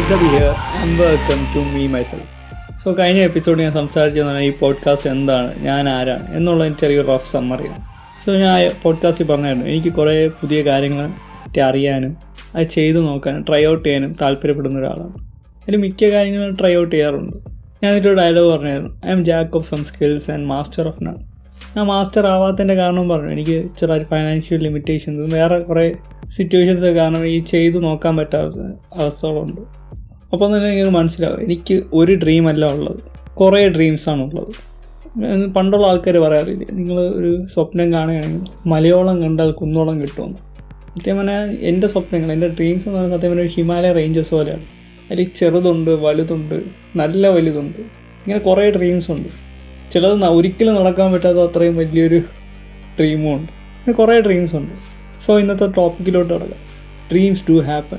Six here and welcome to me myself so കഴിഞ്ഞ episode ഞാൻ സംസാരിച്ചതാണ് ഈ പോഡ്കാസ്റ്റ് എന്താണ് ഞാൻ ആരാണ് എന്നുള്ളതിന് ചെറിയൊരു റഫ് സമ്മറിയാണ് സോ ഞാൻ പോഡ്കാസ്റ്റിൽ പറഞ്ഞായിരുന്നു എനിക്ക് കുറേ പുതിയ കാര്യങ്ങൾ അറിയാനും അത് ചെയ്തു നോക്കാനും ട്രൈ ഔട്ട് ചെയ്യാനും താല്പര്യപ്പെടുന്ന ഒരാളാണ്. അതിൽ മിക്ക കാര്യങ്ങളും ട്രൈ ഔട്ട് ചെയ്യാറുണ്ട്. ഞാൻ ഇതിന്റെ ഡയലോഗ് പറഞ്ഞായിരുന്നു I am Jack of some skills and master of none ഞാൻ മാസ്റ്റർ ആവാത്തതിന്റെ കാരണം പറഞ്ഞു എനിക്ക് ചില ഫൈനാൻഷ്യൽ ലിമിറ്റേഷൻസും വേറെ കുറേ സിറ്റുവേഷൻസ് കാരണം ഈ ചെയ്തു നോക്കാൻ പറ്റാത്ത അവസ്ഥകളുണ്ട്. അപ്പം തന്നെ എനിക്ക് മനസ്സിലാവും എനിക്ക് ഒരു ഡ്രീം അല്ല ഉള്ളത്. കുറേ ഡ്രീംസാണ് ഉള്ളത്. പണ്ടുള്ള ആൾക്കാർ പറയാറില്ലേ നിങ്ങൾ ഒരു സ്വപ്നം കാണുകയാണെങ്കിൽ മലയോളം കണ്ടാൽ കുന്നോളം കിട്ടുമെന്ന്. സത്യം പറഞ്ഞാൽ എന്റെ സ്വപ്നങ്ങൾ എന്റെ ഡ്രീംസ് എന്ന് പറയുന്നത് സത്യം പറഞ്ഞാൽ ഒരു ഹിമാലയ റേഞ്ചസ് പോലെയാണ്. അതിൽ ചെറുതുണ്ട് വലുതുണ്ട് നല്ല വലുതുണ്ട്. ഇങ്ങനെ കുറേ ഡ്രീംസ് ഉണ്ട്. ചിലത് ഒരിക്കലും നടക്കാൻ പറ്റാത്ത അത്രയും വലിയൊരു ഡ്രീമും ഉണ്ട്. അങ്ങനെ കുറേ ഡ്രീംസ് ഉണ്ട്. സോ ഇന്നത്തെ ടോപ്പിക്കിലോട്ട് കിടക്കാം. Dreams do happen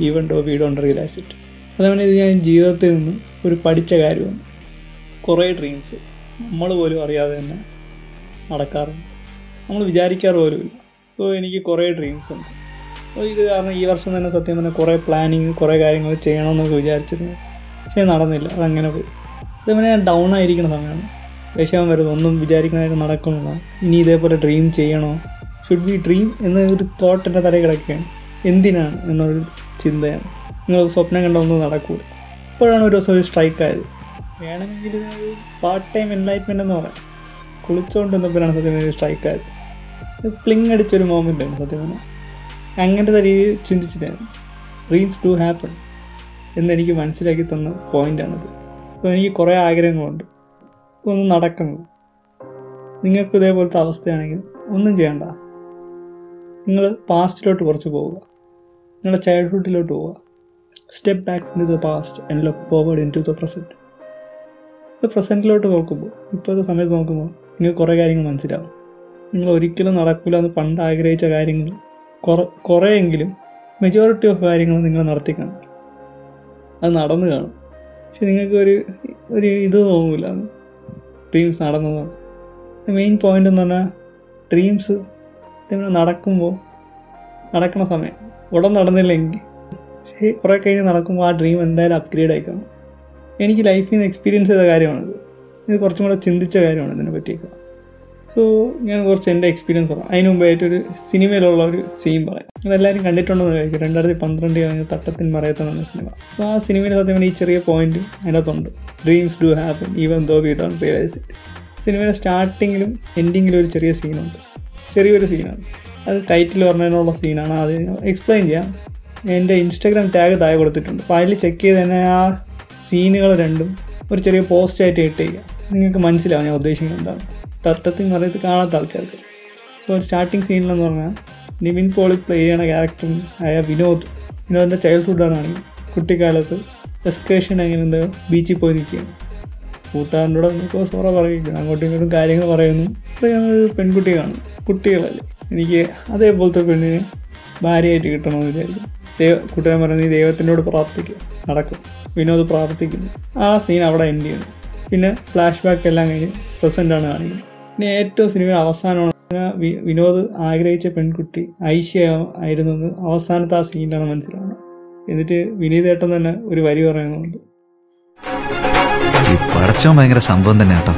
even though we don't realise it അതേപോലെ ഇത് ഞാൻ ജീവിതത്തിൽ നിന്ന് ഒരു പഠിച്ച കാര്യമാണ് കുറേ ഡ്രീംസ് നമ്മൾ പോലും അറിയാതെ തന്നെ നടക്കാറുണ്ട്. നമ്മൾ വിചാരിക്കാറ് പോലുമില്ല സോ എനിക്ക് കുറേ ഡ്രീംസ് ഉണ്ട്. അപ്പോൾ ഇത് കാരണം ഈ വർഷം തന്നെ സത്യം പറഞ്ഞാൽ കുറേ പ്ലാനിങ് കുറേ കാര്യങ്ങൾ ചെയ്യണമെന്നൊക്കെ വിചാരിച്ചിരുന്നു. പക്ഷേ നടന്നില്ല. അതങ്ങനെ പോയി. അതേപോലെ ഞാൻ ഡൗൺ ആയിരിക്കുന്ന സമയമാണ്. വിഷമം വരുന്നത് ഒന്നും വിചാരിക്കുന്നതായിട്ട് നടക്കുന്നില്ല. ഇനി ഇതേപോലെ ഡ്രീം ചെയ്യണോ? ഷുഡ് ബി ഡ്രീം എന്ന ഒരു തോട്ട് എന്റെ തലയിൽ കിടക്കുകയാണ്. എന്തിനാണ് എന്നൊരു ചിന്തയാണ്. നിങ്ങൾ സ്വപ്നം കണ്ട ഒന്നും നടക്കൂല. അപ്പോഴാണ് ഒരു ദിവസം ഒരു സ്ട്രൈക്ക് ആയത്. വേണമെങ്കിൽ പാർട്ട് ടൈം എൻലൈറ്റ്മെന്റ് എന്ന് പറയാം. കുളിച്ചുകൊണ്ട് നിന്നപ്പോഴാണ് സത്യം ഒരു സ്ട്രൈക്ക് ആയത്. പ്ലിങ് അടിച്ചൊരു മോമെന്റ് ആണ് സത്യം പറഞ്ഞാൽ അങ്ങനത്തെ രീതിയിൽ ചിന്തിച്ചിട്ടായിരുന്നു. ഡ്രീംസ് ടു ഹാപ്പൺ എന്നെനിക്ക് മനസ്സിലാക്കി തന്ന പോയിന്റാണത് അപ്പോൾ എനിക്ക് കുറേ ആഗ്രഹങ്ങളുണ്ട്. അപ്പോൾ ഒന്നും നടക്കണം നിങ്ങൾക്ക് ഇതേപോലത്തെ അവസ്ഥയാണെങ്കിൽ ഒന്നും ചെയ്യണ്ട. നിങ്ങൾ പാസ്റ്റിലോട്ട് കുറച്ച് പോവുക. നിങ്ങളുടെ ചൈൽഡ്ഹുഡിലോട്ട് പോവുക. Step back into the past and look forward into the present ഇപ്പോൾ പ്രസന്റിലോട്ട് നോക്കുമ്പോൾ ഇപ്പോഴത്തെ സമയത്ത് നോക്കുമ്പോൾ നിങ്ങൾക്ക് കുറേ കാര്യങ്ങൾ മനസ്സിലാവും. നിങ്ങൾ ഒരിക്കലും നടക്കില്ല എന്ന് പണ്ട് ആഗ്രഹിച്ച കാര്യങ്ങൾ കുറേ കുറേയെങ്കിലും മെജോറിറ്റി ഓഫ് കാര്യങ്ങൾ നിങ്ങൾ നടത്തി കാണും അത് നടന്നു കാണും. പക്ഷെ നിങ്ങൾക്ക് ഒരു ഒരു ഇത് തോന്നില്ല ഡ്രീംസ് നടന്നതാണ്. മെയിൻ പോയിന്റ് എന്ന് പറഞ്ഞാൽ ഡ്രീംസ് നടക്കുമ്പോൾ നടക്കണ സമയം. ഉടൻ നടന്നില്ലെങ്കിൽ പക്ഷേ കുറേ കഴിഞ്ഞ് നടക്കുമ്പോൾ ആ ഡ്രീം എന്തായാലും അപ്ഗ്രേഡ് ആയിക്കണം എനിക്ക് ലൈഫിൽ നിന്ന് എക്സ്പീരിയൻസ് ചെയ്ത കാര്യമാണിത്. ഇത് കുറച്ചും കൂടെ ചിന്തിച്ച കാര്യമാണ് ഇതിനെ പറ്റിയൊക്കെ. സോ ഞാൻ കുറച്ച് എന്റെ എക്സ്പീരിയൻസ് പറയാം. അതിന് മുമ്പായിട്ടൊരു സിനിമയിലുള്ള ഒരു സീൻ പറയാം. അതെല്ലാവരും കണ്ടിട്ടുണ്ടെന്ന് കഴിക്കും രണ്ടായിരത്തി പന്ത്രണ്ട് കഴിഞ്ഞ തട്ടത്തിൻ മറയത്തെന്ന സിനിമ അപ്പോൾ ആ സിനിമയിൽ സത്യം ഈ ചെറിയ പോയിന്റ് അതിനകത്തുണ്ട്. Dreams do happen even though we don't realise it സിനിമയുടെ സ്റ്റാർട്ടിങ്ങിലും എൻഡിങ്ങിലും ഒരു ചെറിയ സീനുണ്ട് ചെറിയൊരു സീനാണ് അത് ടൈറ്റിൽ പറഞ്ഞതിനുള്ള സീനാണ് അത് എക്സ്പ്ലെയിൻ ചെയ്യാം. എന്റെ ഇൻസ്റ്റാഗ്രാം ടാഗ് താഴെ കൊടുത്തിട്ടുണ്ട്. അപ്പോൾ അതിൽ ചെക്ക് ചെയ്ത് തന്നെ ആ സീനുകൾ രണ്ടും ഒരു ചെറിയ പോസ്റ്റായിട്ട് ഇട്ടേക്കാം നിങ്ങൾക്ക് മനസ്സിലാവും ഞാൻ ഉദ്ദേശിക്കുന്നത് എന്താണ്. തട്ടത്തിൽ പറയുന്നത് കാണാത്ത ആൾക്കാർക്ക്. സോ സ്റ്റാർട്ടിങ് സീനിലെന്ന് പറഞ്ഞാൽ നിവിൻ പോളി പ്ലേ ചെയ്യുന്ന ക്യാരക്ടർ ആയ വിനോദ്. വിനോദിന്റെ ചൈൽഡ്ഹുഡാണ് ആണെങ്കിൽ കുട്ടിക്കാലത്ത് എക്സ്കേഷൻ അങ്ങനെ എന്തോ ബീച്ചിൽ പോയി നിൽക്കുകയാണ്. കൂട്ടുകാരന്റെ കൂടെ നിൽക്കുമ്പോൾ സോറ പറയുക അങ്ങോട്ടും ഇങ്ങോട്ടും കാര്യങ്ങൾ പറയുന്നു. പറയുന്നത് ഒരു പെൺകുട്ടി കാണും കുട്ടികളല്ലേ. എനിക്ക് അതേപോലത്തെ പെണ്ണിനെ ഭാര്യയായിട്ട് കിട്ടണമെന്ന് വിചാരിക്കും ദൈവ കൂട്ടുകാരൻ പറയുന്നത് നീ ദൈവത്തിനോട് പ്രാർത്ഥിക്കുക നടക്കും. വിനോദ് പ്രാർത്ഥിക്കുന്നു. ആ സീൻ അവിടെ എൻഡ് ചെയ്യുന്നു. പിന്നെ ഫ്ലാഷ് ബാക്ക് എല്ലാം കഴിഞ്ഞ് പ്രസന്റ് ആണ് കാണിക്കുന്നത്. പിന്നെ ഏറ്റവും സിനിമ അവസാനമാണ്. വിനോദ് ആഗ്രഹിച്ച പെൺകുട്ടി ഐശ്യ ആയിരുന്നു അവസാനത്തെ ആ സീനിലാണ് മനസ്സിലാവുന്നത്. എന്നിട്ട് വിനീതേട്ടൻ തന്നെ ഒരു വരി പറയുന്നുണ്ട്. പടച്ചോൻ ഭയങ്കര സംഭവം തന്നെ കേട്ടോ.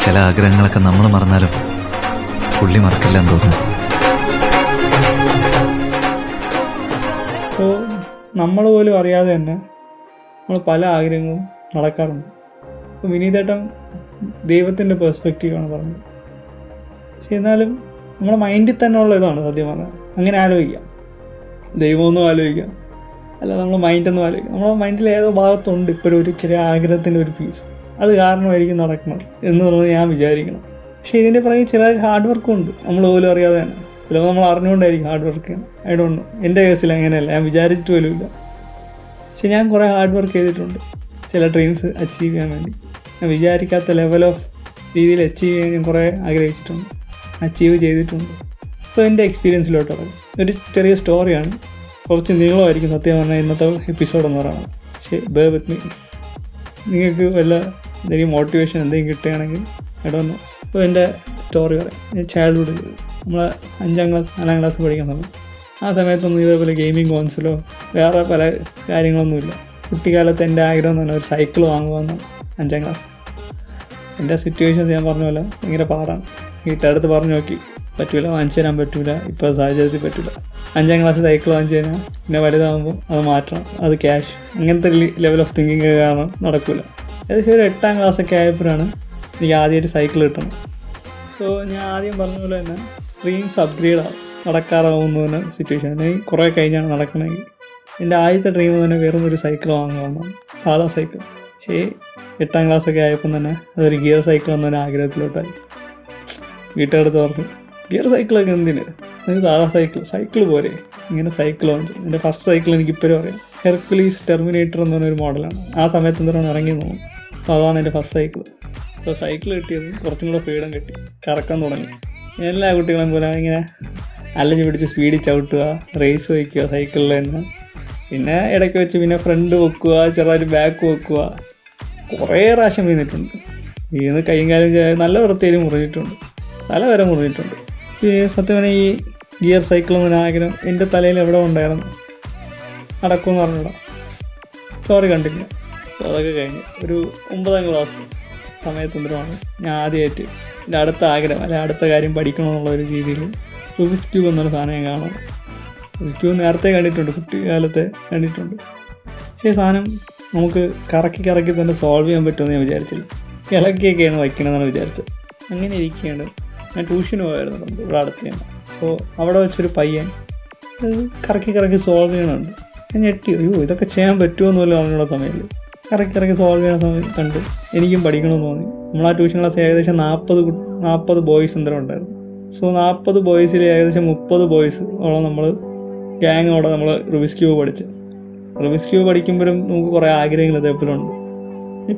ചില ആഗ്രഹങ്ങളൊക്കെ നമ്മൾ മറന്നാലും പുള്ളി മറക്കില്ലെന്ന് തോന്നുന്നു. നമ്മൾ പോലും അറിയാതെ തന്നെ നമ്മൾ പല ആഗ്രഹങ്ങളും നടക്കാറുണ്ട്. അപ്പോൾ വിനീതേട്ടൻ ദൈവത്തിന്റെ പെർസ്പെക്റ്റീവാണ് പറഞ്ഞത്. പക്ഷെ എന്നാലും നമ്മുടെ മൈൻഡിൽ തന്നെ ഉള്ള ഇതാണ് സത്യം പറഞ്ഞാൽ. അങ്ങനെ ആലോചിക്കാം. ദൈവമൊന്നും ആലോചിക്കാം. അല്ല നമ്മൾ മൈൻഡൊന്നും ആലോചിക്കാം. നമ്മുടെ മൈൻഡിൽ ഏതോ ഭാഗത്തുണ്ട് ഇപ്പോഴും ഒരു ചെറിയ ആഗ്രഹത്തിന്റെ ഒരു പീസ് അത് കാരണമായിരിക്കും നടക്കണം എന്ന് പറഞ്ഞ് ഞാൻ വിചാരിക്കണം. പക്ഷേ ഇതിന്റെ പുറകെ ചില ഹാർഡ് വർക്കും ഉണ്ട്. നമ്മൾ പോലും അറിയാതെ തന്നെ. ചിലപ്പോൾ നമ്മൾ അറിഞ്ഞുകൊണ്ടായിരിക്കും hard work I don't know എന്റെ കേസിൽ അങ്ങനെയല്ല. ഞാൻ വിചാരിച്ചിട്ട് പോലും ഇല്ല. പക്ഷെ ഞാൻ കുറേ ഹാർഡ് വർക്ക് ചെയ്തിട്ടുണ്ട്. ചില ഡ്രീംസ് അച്ചീവ് ചെയ്യാൻ വേണ്ടി. ഞാൻ വിചാരിക്കാത്ത ലെവൽ ഓഫ് രീതിയിൽ അച്ചീവ് ചെയ്യാൻ ഞാൻ കുറേ ആഗ്രഹിച്ചിട്ടുണ്ട്. അച്ചീവ് ചെയ്തിട്ടുണ്ട്. സോ എന്റെ എക്സ്പീരിയൻസിലോട്ട് പറയും. ഒരു ചെറിയ സ്റ്റോറിയാണ് കുറച്ച് നീളമായിരിക്കും സത്യം പറഞ്ഞാൽ ഇന്നത്തെ എപ്പിസോഡ് എന്ന് പറയുന്നത്. പക്ഷേ ബേ വിത്ത് മീ നിങ്ങൾക്ക് വല്ല എന്തെങ്കിലും മോട്ടിവേഷൻ എന്തെങ്കിലും കിട്ടുകയാണെങ്കിൽ ഇടവന്നു അപ്പോൾ എന്റെ സ്റ്റോറി പറയാം. ഞാൻ ചൈൽഡ്ഹുഡിൽ നമ്മൾ അഞ്ചാം ക്ലാസ് നാലാം ക്ലാസ് പഠിക്കുന്ന ആ സമയത്തൊന്നും ഇതേപോലെ ഗെയിമിംഗ് കോൺസലോ വേറെ പല കാര്യങ്ങളൊന്നുമില്ല. കുട്ടിക്കാലത്ത് എന്റെ ആഗ്രഹം എന്ന് പറഞ്ഞാൽ ഒരു സൈക്കിൾ വാങ്ങുമെന്ന് അഞ്ചാം ക്ലാസ്. എന്റെ സിറ്റുവേഷൻ ഞാൻ പറഞ്ഞ പോലെ ഭയങ്കര പാടാണ്. വീട്ടുകാരടുത്ത് പറഞ്ഞു നോക്കി. പറ്റൂല വാങ്ങിച്ചു തരാൻ പറ്റൂല ഇപ്പോൾ സാഹചര്യത്തിൽ പറ്റൂല. അഞ്ചാം ക്ലാസ് സൈക്കിൾ വാങ്ങിച്ചു കഴിഞ്ഞാൽ പിന്നെ വലുതാകുമ്പോൾ അത് മാറ്റണം അത് ക്യാഷ് അങ്ങനത്തെ ലെവൽ ഓഫ് തിങ്കിങ് കാരണം നടക്കില്ല ഏകദേശം ഒരു എട്ടാം ക്ലാസ്സൊക്കെ ആയപ്പോഴാണ് എനിക്ക് ആദ്യമായിട്ട് സൈക്കിൾ കിട്ടണം. സോ ഞാൻ ആദ്യം പറഞ്ഞ പോലെ തന്നെ ഡ്രീംസ് അപ്ഗ്രേഡ് നടക്കാറാവുന്ന സിറ്റുവേഷൻ കുറേ കഴിഞ്ഞാണ് നടക്കണമെങ്കിൽ എന്റെ ആദ്യത്തെ ഡ്രീം തന്നെ വെറും ഒരു സൈക്കിൾ വാങ്ങണമെന്നാണ് സാധാ സൈക്കിൾ പക്ഷേ എട്ടാം ക്ലാസ്സൊക്കെ ആയപ്പം തന്നെ അതൊരു ഗിയർ സൈക്കിൾ എന്നൊരു ആഗ്രഹത്തിലോട്ടായി. വീട്ടുകാരടുത്ത് പറഞ്ഞു ഗിയർ സൈക്കിളൊക്കെ എന്തിന്? എനിക്ക് സാധാ സൈക്കിൾ സൈക്കിൾ പോരെ. ഇങ്ങനെ സൈക്കിൾ വാങ്ങിച്ചു എന്റെ ഫസ്റ്റ് സൈക്കിൾ എനിക്ക് ഇപ്പോഴും അറിയാം. ഹെർക്കുലീസ് ടെർമിനേറ്റർ എന്ന് പറഞ്ഞൊരു മോഡലാണ് ആ സമയത്ത് എന്താണ് ഇറങ്ങി നോക്കും അപ്പോൾ അതാണ് എന്റെ ഫസ്റ്റ് സൈക്കിൾ സൈക്കിൾ കിട്ടിയത് കുറച്ചും കൂടെ ഫ്രീഡം കിട്ടി. കറക്കാൻ തുടങ്ങി. എല്ലാ കുട്ടികളും പോലെ ഇങ്ങനെ അലഞ്ഞു പിടിച്ച് സ്പീഡിൽ ചവിട്ടുക റേസ് വയ്ക്കുക സൈക്കിളിൽ തന്നെ. പിന്നെ ഇടയ്ക്ക് വെച്ച് പിന്നെ ഫ്രണ്ട് വെക്കുക ചെറുതായിട്ട് ബാക്ക് വെക്കുക. കുറേ പ്രാവശ്യം വീണിട്ടുണ്ട്. വീണ് കൈയും കാലും നല്ല വൃത്തിയിൽ മുറിഞ്ഞിട്ടുണ്ട്. തല വരെ മുറിഞ്ഞിട്ടുണ്ട്. ഈ സത്യം പറഞ്ഞാൽ ഈ ഗിയർ സൈക്കിൾ എന്നൊരു ആഗ്രഹം എന്റെ തലയിൽ എവിടെ ഉണ്ടായിരുന്നു? നടക്കുമെന്ന് പറഞ്ഞിടാം. സോറി കണ്ടില്ല അതൊക്കെ കഴിഞ്ഞ്. ഒരു ഒമ്പതാം ക്ലാസ് സമയത്തുണ്ടാണ് ഞാൻ ആദ്യമായിട്ട് എന്റെ അടുത്ത ആഗ്രഹം അല്ലെ അടുത്ത കാര്യം പഠിക്കണം എന്നുള്ള ഒരു രീതിയിൽ റുബിസ് ക്യൂബ് എന്നൊരു സാധനം ഞാൻ കാണും. റുബിസ് ക്യൂബ് നേരത്തെ കണ്ടിട്ടുണ്ട് കുട്ടിക്കാലത്തെ കണ്ടിട്ടുണ്ട്. പക്ഷേ സാധനം നമുക്ക് കറക്കി കറക്കി തന്നെ സോൾവ് ചെയ്യാൻ പറ്റുമെന്ന് ഞാൻ വിചാരിച്ചില്ല. ഇളക്കിയൊക്കെയാണ് വയ്ക്കണമെന്നാണ് വിചാരിച്ചത്. അങ്ങനെ ഇരിക്കുകയാണ്. ഞാൻ ട്യൂഷന് പോയായിരുന്നു ഇവിടെ അടുത്ത് തന്നെ. അപ്പോൾ അവിടെ വെച്ചൊരു പയ്യൻ കറക്കി കറക്കി സോൾവ് ചെയ്യണുണ്ട്. ഞാൻ ഞെട്ടി അയ്യോ ഇതൊക്കെ ചെയ്യാൻ പറ്റുമോ? എന്നുള്ള അറിഞ്ഞുള്ള സമയത്ത്. കറക്കി കറക്കി സോൾവ് ചെയ്യണ സമയം കണ്ട് എനിക്കും പഠിക്കണമെന്ന് തോന്നി. നമ്മൾ ആ ട്യൂഷൻ ക്ലാസ് ഏകദേശം നാൽപ്പത് നാൽപ്പത് ബോയ്സ് എന്തോ ഉണ്ടായിരുന്നു. സോ നാൽപ്പത് ബോയ്സിൽ ഏകദേശം മുപ്പത് ബോയ്സ് ഓളം നമ്മൾ ഗ്യാങ്ങോടെ നമ്മൾ റിവിസ് ക്യൂബ് പഠിച്ച്. റിവിസ് ക്യൂബ് പഠിക്കുമ്പോഴും നമുക്ക് കുറേ ആഗ്രഹങ്ങൾ ഇതേപോലെ ഉണ്ട്.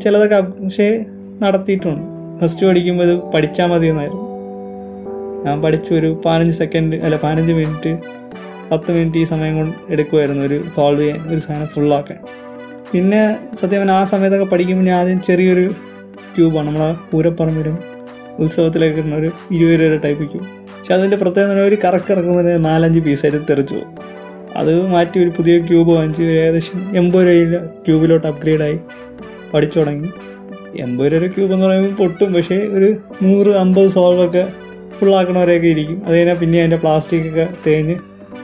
ചിലതൊക്കെ പക്ഷേ നടത്തിയിട്ടുണ്ട്. ഫസ്റ്റ് പഠിക്കുമ്പോൾ ഇത് പഠിച്ചാൽ മതി എന്നായിരുന്നു ഞാൻ പഠിച്ച ഒരു പതിനഞ്ച് സെക്കൻഡ് അല്ല പതിനഞ്ച് മിനിറ്റ് പത്ത് മിനിറ്റ് ഈ സമയം കൊണ്ട് എടുക്കുമായിരുന്നു ഒരു സോൾവ് ചെയ്യാൻ ഒരു സാധനം ഫുള്ളാക്കാൻ പിന്നെ സത്യം ആ സമയത്തൊക്കെ പഠിക്കുമ്പോൾ ഞാൻ ആദ്യം ചെറിയൊരു ക്യൂബാണ് നമ്മളെ പൂരപ്പറമ്പിലും ഉത്സവത്തിലൊക്കെ ഇടുന്ന ഒരു ഇരുപത് രൂപയുടെ ടൈപ്പ് ക്യൂബ് പക്ഷെ അതിന്റെ പ്രത്യേകത ഒരു കറക്കിറക്കുമ്പോൾ നാലഞ്ച് പീസായിട്ട് തെറിച്ചു പോകും. അത് മാറ്റി ഒരു പുതിയ ക്യൂബ് വാങ്ങിച്ച് ഏകദേശം എൺപത് രൂപയിൽ ക്യൂബിലോട്ട് അപ്ഗ്രേഡായി പഠിച്ചു തുടങ്ങി. എൺപത് രൂപ ക്യൂബ് എന്ന് പറയുമ്പോൾ പൊട്ടും. പക്ഷേ ഒരു നൂറ് അമ്പത് സോൾവൊക്കെ ഫുള്ളാക്കണവരെയൊക്കെ ഇരിക്കും. അത് കഴിഞ്ഞാൽ പിന്നെ അതിന്റെ പ്ലാസ്റ്റിക് ഒക്കെ തേഞ്ഞ്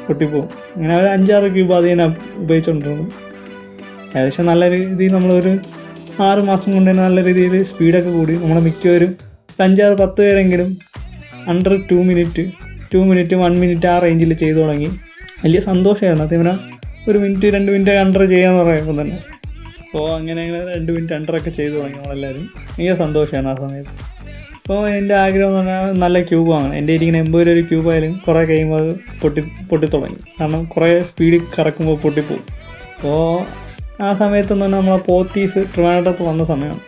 പൊട്ടിപ്പോവും അങ്ങനെ ഒരു അഞ്ചാറ് ക്യൂബ് അത് ഞാൻ ഉപയോഗിച്ചുകൊണ്ടിരുന്നു. ഏകദേശം നല്ല രീതിയിൽ നമ്മളൊരു ആറ് മാസം കൊണ്ട് തന്നെ നല്ല രീതിയിൽ സ്പീഡൊക്കെ കൂടി. നമ്മളെ മിക്കവരും അഞ്ചാറ് പത്ത് പേരെങ്കിലും under two minute two minute one minute ആ റേഞ്ചിൽ ചെയ്തു തുടങ്ങി. വലിയ സന്തോഷമായിരുന്നു. അത് ഒരു മിനിറ്റ് രണ്ട് മിനിറ്റ് അണ്ടർ ചെയ്യാന്ന് പറയുമ്പോൾ തന്നെ. സോ അങ്ങനെ അങ്ങനെ രണ്ട് മിനിറ്റ് അണ്ടറൊക്കെ ചെയ്തു തുടങ്ങി നമ്മളെല്ലാവരും ഭയങ്കര സന്തോഷമാണ് ആ സമയത്ത്. അപ്പോൾ എന്റെ ആഗ്രഹം എന്ന് പറഞ്ഞാൽ നല്ല ക്യൂബ് വാങ്ങണം. എന്റെ ഇരിക്കുന്ന എൺപത് രൂപ ഒരു ക്യൂബ് ആയാലും കുറേ കഴിയുമ്പോൾ അത് പൊട്ടി പൊട്ടിത്തുടങ്ങി കാരണം കുറേ സ്പീഡിൽ കറക്കുമ്പോൾ പൊട്ടിപ്പോവും. അപ്പോൾ ആ സമയത്തെന്ന് പറഞ്ഞാൽ നമ്മളെ പോത്തീസ് ട്രിവാൻഡ്രത്ത് വന്ന സമയമാണ്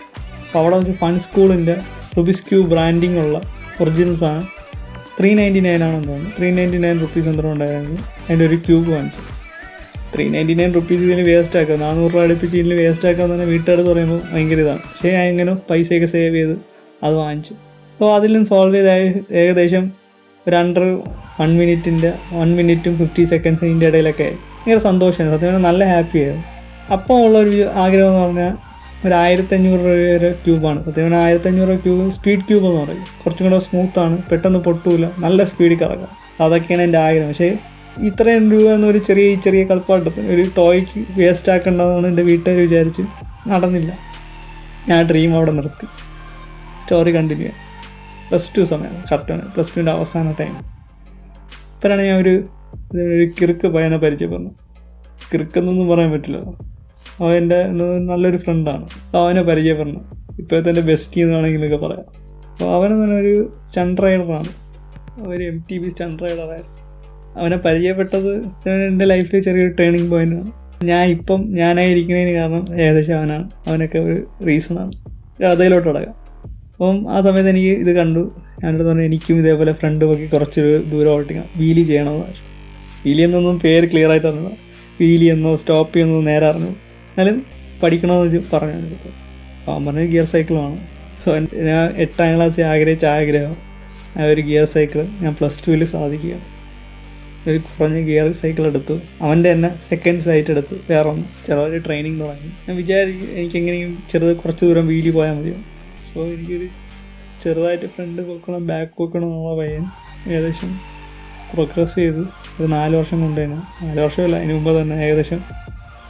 അപ്പോൾ അവിടെ ഒരു ഫൺ സ്കൂളിന്റെ റുബിസ് ക്യൂ ബ്രാൻഡിങ് ഉള്ള ഒറിജിനൽ സാധനം. ത്രീ നയന്റി നയൻ ആണെന്ന് തോന്നുന്നു. ത്രീ നയന്റി നയൻ റുപ്പീസ് എന്തോ ഉണ്ടായിരുന്നു. അതിന്റെ ഒരു ക്യൂബ് വാങ്ങിച്ചു. ത്രീ നയന്റി നയൻ റുപ്പീസ് ഇതിന് വേസ്റ്റ് ആക്കുക. നാനൂറ് രൂപ അടുപ്പിച്ച് ഇതിന് വേസ്റ്റ് ആക്കുക എന്ന് പറഞ്ഞാൽ വീട്ടുകാർ പറയുമ്പോൾ ഭയങ്കര ഇതാണ്. പക്ഷേ ഞാൻ എങ്ങനെ പൈസയൊക്കെ സേവ് ചെയ്ത് അത് വാങ്ങിച്ചു. അപ്പോൾ അതിലും സോൾവ് ചെയ്ത ഏകദേശം ഒരു അണ്ടർ വൺ മിനിറ്റിന്റെ വൺ മിനിറ്റും ഫിഫ്റ്റി സെക്കൻഡ്സിന്റെ ഇടയിലൊക്കെ ഭയങ്കര സന്തോഷമായിരുന്നു സത്യം നല്ല ഹാപ്പിയായിരുന്നു അപ്പോൾ ഉള്ളൊരു ആഗ്രഹം എന്ന് പറഞ്ഞാൽ ഒരു ആയിരത്തഞ്ഞൂറ് രൂപയുടെ ക്യൂബാണ്. സത്യം പറഞ്ഞാൽ രൂപ ക്യൂബ് സ്പീഡ് ക്യൂബ് എന്ന് പറയും. കുറച്ചും കൂടെ സ്മൂത്താണ് പെട്ടെന്ന് പൊട്ടൂല നല്ല സ്പീഡിൽ കറക്കാം അതൊക്കെയാണ് എന്റെ ആഗ്രഹം. പക്ഷേ ഇത്രയും രൂപ എന്നൊരു ചെറിയ ചെറിയ കളിപ്പാട്ടത്തിന് ഒരു ടോയ്ക്ക് വേസ്റ്റ് ആക്കേണ്ടതെന്നാണ് എന്റെ വീട്ടുകാർ വിചാരിച്ച് നടന്നില്ല. ഞാൻ ഡ്രീം അവിടെ നിർത്തി. സ്റ്റോറി കണ്ടിന്യൂ പ്ലസ് ടു സമയം കറക്റ്റാണ് പ്ലസ് ടുവിന്റെ അവസാന ടൈം ഇപ്പോഴാണ് ഞാൻ ഒരു ഒരു കിറുക്ക് പയ്യനെ പരിചയപ്പെടുന്നത്. കിറുക്കെന്നൊന്നും പറയാൻ പറ്റില്ല അവൻ എന്റെ നല്ലൊരു ഫ്രണ്ടാണ്. അവനെ പരിചയപ്പെടണം ഇപ്പോഴത്തെ എന്റെ ബെസ്റ്റി എന്ന് വേണമെങ്കിലൊക്കെ പറയാം. അപ്പോൾ അവൻ പറഞ്ഞാൽ ഒരു സ്റ്റണ്ട് റൈഡറാണ് ഒരു എം ടി ബി സ്റ്റണ്ട് റൈഡറായിരുന്നു അവനെ പരിചയപ്പെട്ടത് എന്റെ ലൈഫിൽ ചെറിയൊരു ടേണിംഗ് പോയിന്റാണ് ഞാൻ ഇപ്പം ഞാനായിരിക്കുന്നതിന് കാരണം ഏകദേശം അവനാണ്. അവനൊക്കെ ഒരു റീസണാണ് കഥയിലോട്ട് അടക്കാം അപ്പം ആ സമയത്ത് എനിക്ക് ഇത് കണ്ടു. ഞാനിവിടെ പറഞ്ഞു എനിക്കും ഇതേപോലെ ഫ്രണ്ട് നോക്കി കുറച്ചൊരു ദൂരം ഓട്ടിക്കണം വീലി ചെയ്യണമെന്ന് പറഞ്ഞു വീലി എന്നൊന്നും പേര് ക്ലിയർ ആയിട്ട് അറിഞ്ഞു വീലി എന്നോ സ്റ്റോപ്പ് എന്നോ നേരെ അറിഞ്ഞു എന്നാലും പഠിക്കണമെന്ന് പറഞ്ഞു അപ്പോൾ അവൻ പറഞ്ഞു ഗിയർ സൈക്കിളാണ് സോ ഞാൻ എട്ടാം ക്ലാസ്സിൽ ആഗ്രഹിച്ച ആഗ്രഹം ആ ഒരു ഗിയർ സൈക്കിൾ ഞാൻ പ്ലസ് ടുവിൽ സാധിക്കുക. ഒരു കുറഞ്ഞ ഗിയർ സൈക്കിൾ എടുത്തു. അവന്റെ തന്നെ സെക്കൻഡ് സൈറ്റ് എടുത്ത് വേറെ ഒന്ന് ചിലവർ ട്രെയിനിങ് തുടങ്ങി. ഞാൻ വിചാരിക്കും എനിക്കെങ്ങനെയും ചെറുത് കുറച്ച് ദൂരം വീലി പോയാൽ മതിയോ? സോ എനിക്കൊരു ചെറുതായിട്ട് ഫ്രണ്ട് പൊക്കണം ബാക്ക് പൊക്കണം എന്നുള്ള പയ്യൻ ഏകദേശം പ്രോഗ്രസ് ചെയ്ത്. ഒരു നാല് വർഷം കൊണ്ടുതന്നെ. നാല് വർഷമല്ല അതിന് മുമ്പ് തന്നെ ഏകദേശം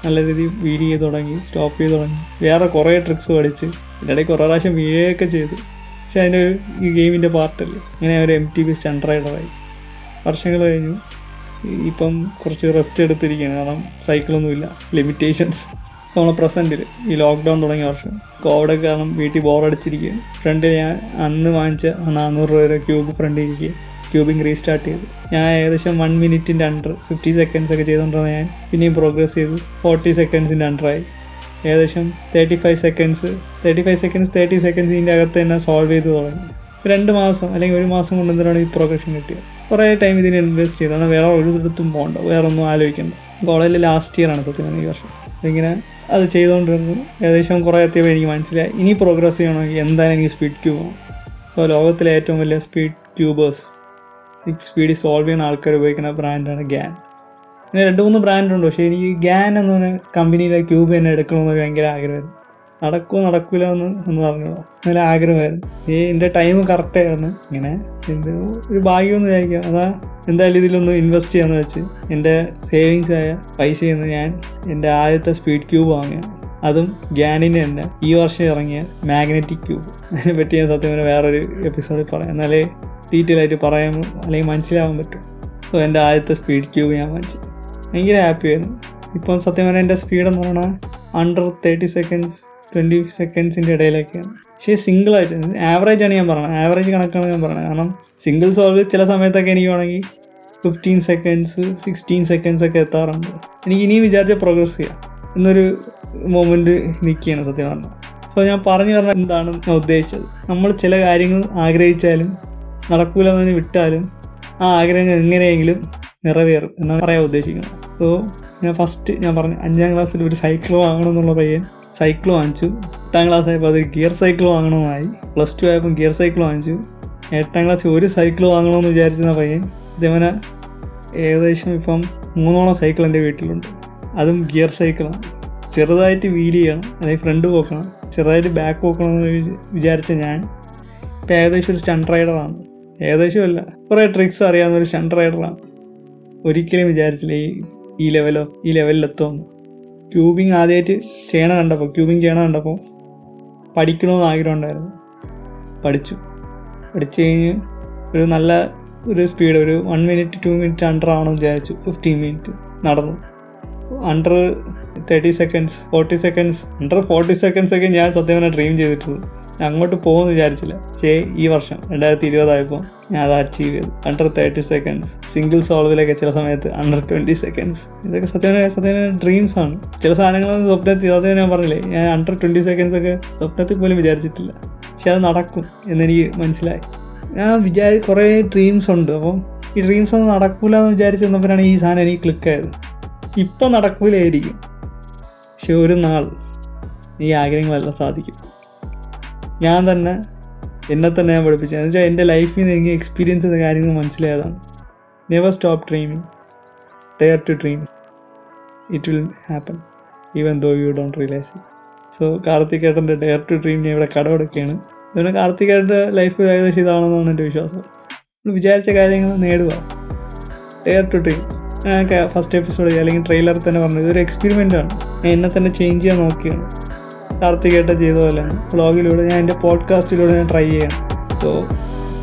നല്ല രീതിയിൽ വീൽ ചെയ്ത് തുടങ്ങി സ്റ്റോപ്പ് ചെയ്ത് തുടങ്ങി. വേറെ കുറേ ട്രിക്സ് പഠിച്ച് ഇതിന്റെ ഇടയ്ക്ക് കുറേ പ്രാവശ്യം വീഴുകയൊക്കെ ചെയ്തു. പക്ഷെ അതിന്റെ ഒരു ഈ ഗെയിമിന്റെ പാർട്ടല്ലേ ഇങ്ങനെ ഒരു എം ടി ബി സ്റ്റൺ റൈഡറായി വർഷങ്ങൾ കഴിഞ്ഞു. ഇപ്പം കുറച്ച് റെസ്റ്റ് എടുത്തിരിക്കുകയാണ്. കാരണം സൈക്കിളൊന്നുമില്ല ലിമിറ്റേഷൻസ് നമ്മളെ പ്രസന്റിൽ ഈ ലോക്ക്ഡൗൺ തുടങ്ങിയ വർഷം. കോവിഡൊക്കെ കാരണം വീട്ടിൽ ബോറടിച്ചിരിക്കുകയാണ് ഫ്രണ്ട് ഞാൻ അന്ന് വാങ്ങിച്ച നാനൂറ് രൂപ ക്യൂബ് ഫ്രണ്ട് ഇരിക്കുക ക്യൂബിങ് റീസ്റ്റാർട്ട് ചെയ്തു. ഞാൻ ഏകദേശം വൺ മിനിറ്റിന്റെ അണ്ടർ ഫിഫ്റ്റി സെക്കൻഡ്സ് ഒക്കെ ചെയ്തുകൊണ്ടിരുന്ന ഞാൻ പിന്നെയും പ്രോഗ്രസ് ചെയ്തു. ഫോർട്ടി സെക്കൻഡ്സിന്റെ അണ്ടറായി ഏകദേശം thirty five seconds thirty five seconds thirty seconds ഇതിന്റെ അകത്ത് തന്നെ സോൾവ് ചെയ്തു തുടങ്ങി. രണ്ട് മാസം അല്ലെങ്കിൽ ഒരു മാസം കൊണ്ട് എന്തിനാണ് ഈ പ്രോഗ്രഷൻ കിട്ടിയത്? കുറേ ടൈം ഇതിന് ഇൻവെസ്റ്റ് ചെയ്തു. കാരണം വേറെ ഒരു സ്ഥലത്തും പോകണ്ട. വേറെ ഒന്നും ആലോചിക്കണ്ട. കോളേജിൽ ലാസ്റ്റ് ഇയർ ആണ് സത്യം ഈ വർഷം. ഇങ്ങനെ അത് ചെയ്തുകൊണ്ടിരുന്നു. ഏകദേശം കുറേ എത്തിയപ്പോൾ എനിക്ക് മനസ്സിലായി. ഇനി പ്രോഗ്രസ് ചെയ്യണമെങ്കിൽ എന്തായാലും എനിക്ക് സ്പീഡ് ക്യൂബ് സോ ലോകത്തിലെ ഏറ്റവും വലിയ സ്പീഡ് ക്യൂബേഴ്സ് സ്പീഡിൽ സോൾവ് ചെയ്യുന്ന ആൾക്കാർ ഉപയോഗിക്കുന്ന ബ്രാൻഡാണ് ഗ്യാൻ പിന്നെ രണ്ട് മൂന്ന് ബ്രാൻഡുണ്ട് പക്ഷേ എനിക്ക് ഗ്യാൻ എന്ന് പറഞ്ഞ കമ്പനിയിലെ ക്യൂബ് തന്നെ എടുക്കണമെന്ന് ഭയങ്കര ആഗ്രഹമായിരുന്നു. നടക്കുമോ നടക്കില്ല എന്ന് ഒന്ന് പറഞ്ഞോ നല്ല ആഗ്രഹമായിരുന്നു. ഈ എന്റെ ടൈം കറക്റ്റായിരുന്നു ഇങ്ങനെ എന്റെ ഒരു ഭാഗ്യമെന്ന് വിചാരിക്കുക. അതാ എന്തായാലും ഇതിലൊന്ന് ഇൻവെസ്റ്റ് ചെയ്യാന്ന് വെച്ച് എന്റെ സേവിങ്സ് ആയ പൈസയിൽ നിന്ന് ഞാൻ എന്റെ ആദ്യത്തെ സ്പീഡ് ക്യൂബ് വാങ്ങിയ. അതും ഗ്യാനിന്റെ തന്നെ. ഈ വർഷം ഇറങ്ങിയ മാഗ്നറ്റിക് ക്യൂബ് അതിനെ പറ്റി ഞാൻ സത്യം വേറൊരു എപ്പിസോഡിൽ പറയാം. എന്നാലേ ഡീറ്റെയിൽ ആയിട്ട് പറയാൻ അല്ലെങ്കിൽ മനസ്സിലാവാൻ പറ്റും. സോ എന്റെ ആദ്യത്തെ സ്പീഡ് ക്യൂബ് ഞാൻ വാങ്ങിച്ചു. ഭയങ്കര ഹാപ്പിയായിരുന്നു ഇപ്പം സത്യം പറഞ്ഞാൽ എന്റെ സ്പീഡ് എന്ന് പറഞ്ഞാൽ അണ്ടർ തേർട്ടി സെക്കൻഡ്സ് ട്വന്റി സെക്കൻഡ്സിന്റെ ഇടയിലൊക്കെയാണ്. പക്ഷേ സിംഗിൾ ആയിട്ട് ആവറേജ് ആണ് ഞാൻ പറഞ്ഞത്. ആവറേജ് കണക്കാണ് ഞാൻ പറഞ്ഞത്. കാരണം സിംഗിൾ സോൾവ് ചില സമയത്തൊക്കെ എനിക്ക് വേണമെങ്കിൽ ഫിഫ്റ്റീൻ സെക്കൻഡ്സ് സിക്സ്റ്റീൻ സെക്കൻഡ്സ് ഒക്കെ എത്താറുണ്ട്. എനിക്ക് ഇനിയും വിചാരിച്ച പ്രോഗ്രസ് ചെയ്യാം. എന്നൊരു മൊമെന്റ് നിൽക്കുകയാണ് സത്യം പറഞ്ഞാൽ. സോ ഞാൻ പറഞ്ഞു പറഞ്ഞാൽ എന്താണ് ഞാൻ ഉദ്ദേശിച്ചത്. നമ്മൾ ചില കാര്യങ്ങൾ ആഗ്രഹിച്ചാലും നടക്കൂല എന്ന് വിട്ടാലും ആ ആഗ്രഹങ്ങൾ എങ്ങനെയെങ്കിലും നിറവേറും എന്നാണ് പറയാൻ ഉദ്ദേശിക്കുന്നത്. സോ ഞാൻ ഫസ്റ്റ് ഞാൻ പറഞ്ഞു അഞ്ചാം ക്ലാസ്സിൽ ഒരു സൈക്കിൾ വാങ്ങണം എന്നുള്ള പയ്യൻ സൈക്കിൾ വാങ്ങിച്ചു. എട്ടാം ക്ലാസ് ആയപ്പോൾ അത് ഗിയർ സൈക്കിൾ വാങ്ങണമായി. പ്ലസ് ടു ആയപ്പോൾ ഗിയർ സൈക്കിൾ വാങ്ങിച്ചു. എട്ടാം ക്ലാസ്സിൽ ഒരു സൈക്കിൾ വാങ്ങണമെന്ന് വിചാരിച്ചിരുന്ന പയ്യൻ ഇതേപോലെ ഏകദേശം ഇപ്പം മൂന്നോളം സൈക്കിൾ എന്റെ വീട്ടിലുണ്ട്. അതും ഗിയർ സൈക്കിളാണ് ചെറുതായിട്ട് വീൽ ചെയ്യണം അല്ലെങ്കിൽ ഫ്രണ്ട് പോക്കണം ചെറുതായിട്ട് ബാക്ക് പോക്കണം എന്ന് വിചാ- വിചാരിച്ച ഞാൻ ഇപ്പം ഏകദേശം ഒരു സ്റ്റൺ റൈഡറാണ് ഏകദേശം അല്ല കുറേ ട്രിക്സ് അറിയാവുന്ന ഒരു ഷണ്ട് റൈഡറാണ് ഒരിക്കലും വിചാരിച്ചില്ല ഈ ഈ ലെവലോ ഈ ലെവലിലെത്തുമെന്ന് ക്യൂബിങ് ആദ്യമായിട്ട് ചെയ്യണ കണ്ടപ്പോൾ ക്യൂബിങ് ചെയ്യണ കണ്ടപ്പോൾ പഠിക്കണമെന്ന് ആഗ്രഹം ഉണ്ടായിരുന്നു പഠിച്ചു. പഠിച്ചു കഴിഞ്ഞ് ഒരു നല്ല ഒരു സ്പീഡ് ഒരു one minute two minute under ആവണമെന്ന് വിചാരിച്ചു. ഫിഫ്റ്റീൻ മിനിറ്റ് നടന്നു. Under thirty seconds forty seconds under forty seconds ഒക്കെ ഞാൻ സത്യം പറഞ്ഞാൽ ഡ്രീം ചെയ്തിട്ടുള്ളൂ. അങ്ങോട്ട് പോകുമെന്ന് വിചാരിച്ചില്ല. പക്ഷേ ഈ വർഷം രണ്ടായിരത്തി ഇരുപതായപ്പോൾ ഞാൻ അത് അച്ചീവ് ചെയ്തു. അണ്ടർ തേർട്ടി സെക്കൻഡ്സ് സിംഗിൾ സോൾവിലൊക്കെ ചില സമയത്ത് അണ്ടർ ട്വന്റി സെക്കൻഡ്സ് ഇതൊക്കെ സത്യം സത്യം ഡ്രീംസ് ആണ്. ചില സാധനങ്ങളൊന്നും സ്വപ്നത്തിൽ സത്യം ഞാൻ പറഞ്ഞില്ലേ ഞാൻ അണ്ടർ ട്വന്റി സെക്കൻഡ്സ് ഒക്കെ സ്വപ്നത്തിൽ പോലും വിചാരിച്ചിട്ടില്ല. പക്ഷെ അത് നടക്കും എന്നെനിക്ക് മനസ്സിലായി. ഞാൻ വിചാരി കുറേ ഡ്രീംസ് ഉണ്ട്. അപ്പം ഈ ഡ്രീംസ് ഒന്നും നടക്കൂലെന്ന് വിചാരിച്ച് നിന്നപ്പോഴാണ് ഈ സാധനം എനിക്ക് ക്ലിക്കായത് ഇപ്പം നടക്കൂലായിരിക്കും. പക്ഷെ ഒരു നാൾ ഈ ആഗ്രഹങ്ങളെല്ലാം സാധിക്കും. ഞാൻ തന്നെ എന്നെ തന്നെ ഞാൻ പഠിപ്പിച്ചത്. എന്ന് വെച്ചാൽ എന്റെ ലൈഫിൽ നിന്ന് എനിക്ക് എക്സ്പീരിയൻസ് ചെയ്ത കാര്യങ്ങൾ മനസ്സിലായതാണ്. Never stop dreaming dare to dream it will happen even though you don't realise it so കാർത്തികേട്ടന്റെ dare to dream ഞാൻ ഇവിടെ കടമെടുക്കുകയാണ്. അതുകൊണ്ട് കാർത്തികേട്ടന്റെ ലൈഫ് ഏകദേശം ഇതാണെന്നാണ് എന്റെ വിശ്വാസം. വിചാരിച്ച കാര്യങ്ങൾ നേടുക. Dare to dream first episode അല്ലെങ്കിൽ ട്രെയിലർ തന്നെ പറഞ്ഞു ഇതൊരു എക്സ്പെരിമെന്റ് ഞാൻ എന്നെ തന്നെ ചേഞ്ച് ചെയ്യാൻ നോക്കിയാണ്. കാർത്തികേട്ട ചെയ്ത പോലെയാണ്. വ്ളോഗിലൂടെ ഞാൻ എന്റെ പോഡ്കാസ്റ്റിലൂടെ ഞാൻ ട്രൈ ചെയ്യണം. സോ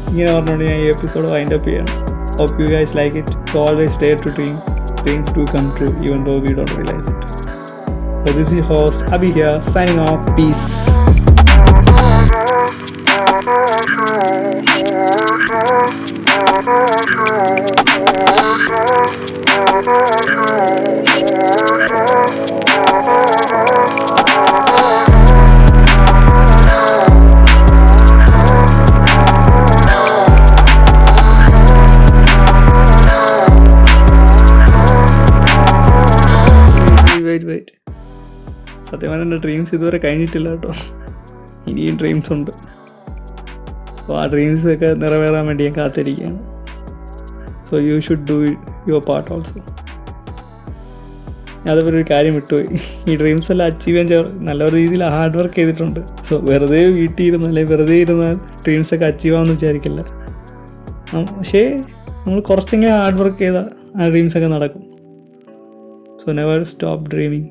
ഇങ്ങനെ പറഞ്ഞുകൊണ്ട് ഞാൻ ഈ എപ്പിസോഡ് വൈൻഡ് അപ്പ് ചെയ്യണം. Hope you guys like it always dare to dream dreams to come true even though we don't realise it So this is host Abhi here signing off. Peace. പറഞ്ഞാൽ dreams ഇതുവരെ കഴിഞ്ഞിട്ടില്ല കേട്ടോ. ഇനിയും dreams ഉണ്ട്. അപ്പോൾ ആ dreams ഒക്കെ നിറവേറാൻ വേണ്ടി ഞാൻ കാത്തിരിക്കുകയാണ്. So you should do your part also അതുപോലെ ഒരു കാര്യം വിട്ടുപോയി. ഈ ഡ്രീംസ് എല്ലാം അച്ചീവ് ചെയ്യാൻ നല്ല രീതിയിൽ ഹാർഡ് വർക്ക് ചെയ്തിട്ടുണ്ട്. സോ വെറുതെ വീട്ടിൽ ഇരുന്ന് അല്ലെങ്കിൽ വെറുതെ ഇരുന്നാൽ ഡ്രീംസ് ഒക്കെ അച്ചീവ് ആവുമെന്ന് വിചാരിക്കില്ല. പക്ഷേ നമ്മൾ കുറച്ചെങ്കിലും ഹാർഡ് വർക്ക് ചെയ്താൽ ആ ഡ്രീംസ് ഒക്കെ നടക്കും. So never stop dreaming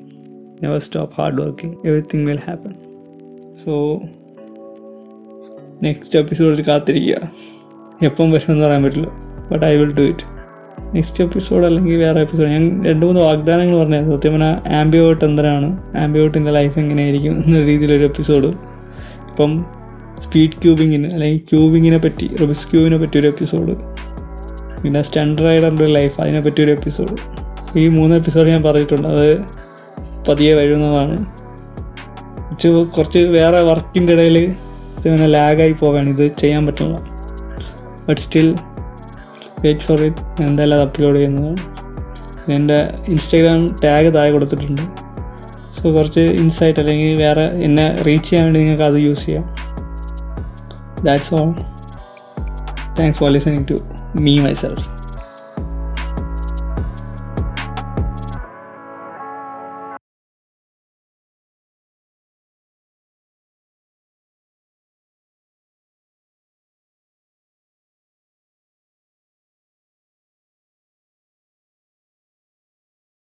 never stop hard working everything will happen so next എപ്പിസോഡിൽ കാത്തിരിക്കുക. എപ്പം വരുമെന്ന് പറയാൻ പറ്റില്ല. But I will do it next episode അല്ലെങ്കിൽ വേറെ എപ്പിസോഡ് ഞാൻ രണ്ട് മൂന്ന് വാഗ്ദാനങ്ങൾ പറഞ്ഞത് സത്യം പറഞ്ഞാൽ ആംബിയോട്ട് എന്തിനാണ് ആംബിയോട്ടിന്റെ ലൈഫ് എങ്ങനെയായിരിക്കും എന്ന രീതിയിലൊരു എപ്പിസോഡ് ഇപ്പം സ്പീഡ് ക്യൂബിങ്ങിന് അല്ലെങ്കിൽ ക്യൂബിങ്ങിനെ പറ്റി റബിസ് ക്യൂബിനെ പറ്റി ഒരു എപ്പിസോഡ് പിന്നെ സ്റ്റണ്ട് റൈഡറിന്റെ ലൈഫ് അതിനെ പറ്റി ഒരു എപ്പിസോഡ് ഈ മൂന്ന് എപ്പിസോഡ് ഞാൻ പറഞ്ഞിട്ടുണ്ട്. അത് പതിയെ വരുന്നതാണ്. കുറച്ച് വേറെ വർക്കിന്റെ ഇടയിൽ ഇങ്ങനെ ലാഗായി പോവാണ് ഇത് ചെയ്യാൻ പറ്റില്ല but still wait for it എന്തായാലും അത് അപ്ലോഡ് ചെയ്യുന്നത്. എന്റെ ഇൻസ്റ്റാഗ്രാം ടാഗ് താഴെ കൊടുത്തിട്ടുണ്ട്. സോ കുറച്ച് ഇൻസൈറ്റ് അല്ലെങ്കിൽ വേറെ എന്നെ റീച്ച് ചെയ്യാൻ വേണ്ടി നിങ്ങൾക്ക് അത് യൂസ് ചെയ്യാം. That's all thanks for listening to me myself